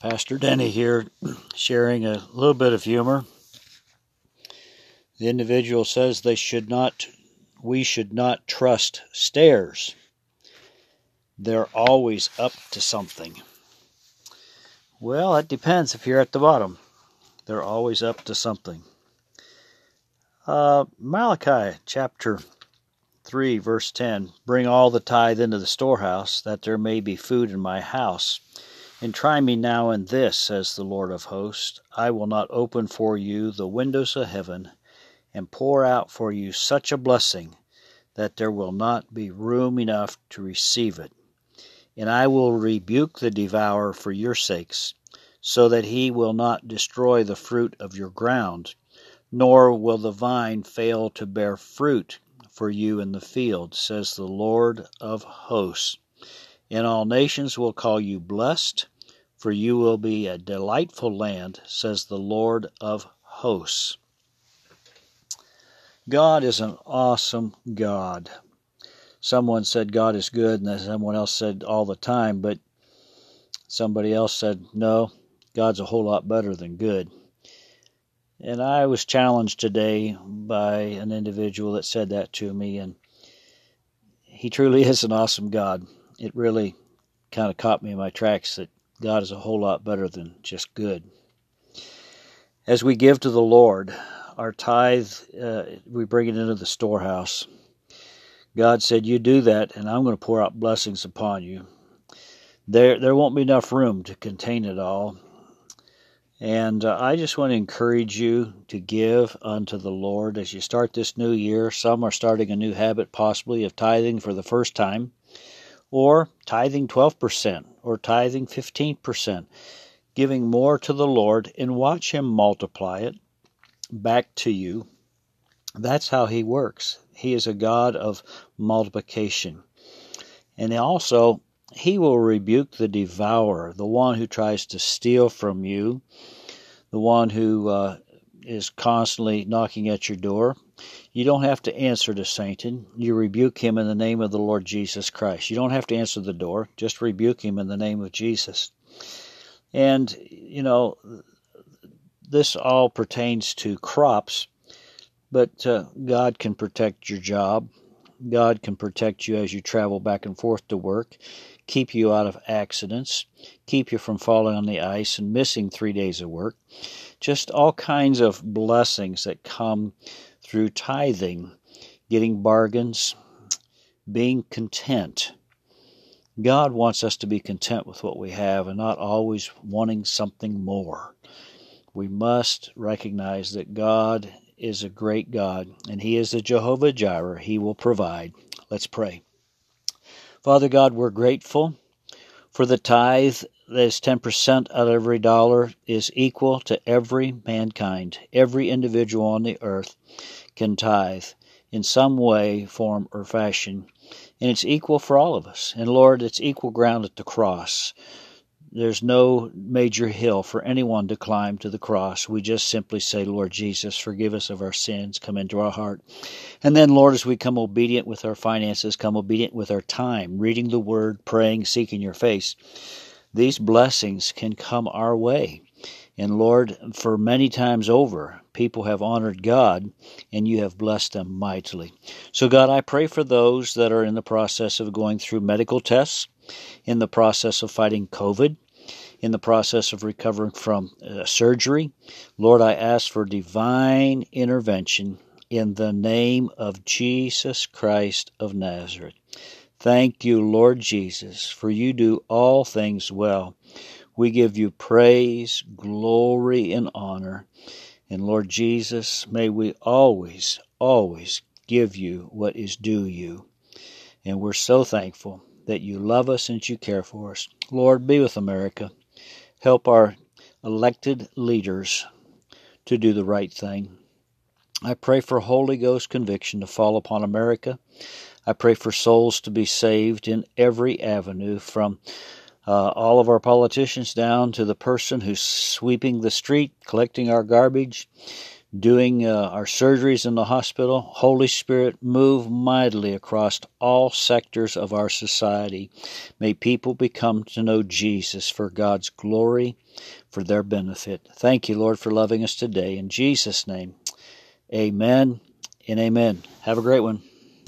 Pastor Denny here, sharing a little bit of humor. The individual says they should not, we should not trust stairs. They're always up to something. Well, it depends if you're at the bottom. They're always up to something. Uh, Malachi chapter 3, verse 10 Bring all the tithe into the storehouse, that there may be food in my house and try me now in this, says the Lord of hosts I will not open for you the windows of heaven, and pour out for you such a blessing that there will not be room enough to receive it. And I will rebuke the devourer for your sakes, so that he will not destroy the fruit of your ground, nor will the vine fail to bear fruit for you in the field, says the Lord of hosts and all nations will call you blessed, for you will be a delightful land, says the Lord of hosts. God is an awesome God. Someone said God is good, and then someone else said all the time, but somebody else said, no, God's a whole lot better than good. And I was challenged today by an individual that said that to me, and he truly is an awesome God it really kind of caught me in my tracks that God is a whole lot better than just good. As we give to the Lord, our tithe, uh, we bring it into the storehouse. God said, You do that, and I'm going to pour out blessings upon you. There, there won't be enough room to contain it all. And uh, I just want to encourage you to give unto the Lord as you start this new year. Some are starting a new habit, possibly, of tithing for the first time or tithing 12% or tithing 15%, giving more to the Lord and watch Him multiply it back to you. That's how He works. He is a God of multiplication. And also, He will rebuke the devourer, the one who tries to steal from you, the one who uh, is constantly knocking at your door. You don't have to answer to Satan. You rebuke him in the name of the Lord Jesus Christ. You don't have to answer the door. Just rebuke him in the name of Jesus. And, you know, this all pertains to crops, but uh, God can protect your job. God can protect you as you travel back and forth to work, keep you out of accidents, keep you from falling on the ice and missing three days of work. Just all kinds of blessings that come through tithing, getting bargains, being content. God wants us to be content with what we have and not always wanting something more. We must recognize that God is a great God and He is the Jehovah Jireh. He will provide. Let's pray. Father God, we're grateful for the tithe that is 10% out of every dollar is equal to every mankind, every individual on the earth can tithe in some way, form, or fashion. And it's equal for all of us. And Lord, it's equal ground at the cross. There's no major hill for anyone to climb to the cross. We just simply say, Lord Jesus, forgive us of our sins, come into our heart. And then, Lord, as we come obedient with our finances, come obedient with our time, reading the word, praying, seeking your face, these blessings can come our way. And Lord, for many times over, people have honored God and you have blessed them mightily. So, God, I pray for those that are in the process of going through medical tests, in the process of fighting COVID, in the process of recovering from uh, surgery. Lord, I ask for divine intervention in the name of Jesus Christ of Nazareth. Thank you, Lord Jesus, for you do all things well. We give you praise, glory, and honor. And Lord Jesus, may we always, always give you what is due you. And we're so thankful that you love us and you care for us. Lord, be with America. Help our elected leaders to do the right thing. I pray for Holy Ghost conviction to fall upon America. I pray for souls to be saved in every avenue from uh, all of our politicians down to the person who's sweeping the street, collecting our garbage. doing uh, our surgeries in the hospital. Holy Spirit, move mightily across all sectors of our society. May people become to know Jesus for God's glory, for their benefit. Thank you, Lord, for loving us today. In Jesus' name, amen and amen. Have a great one.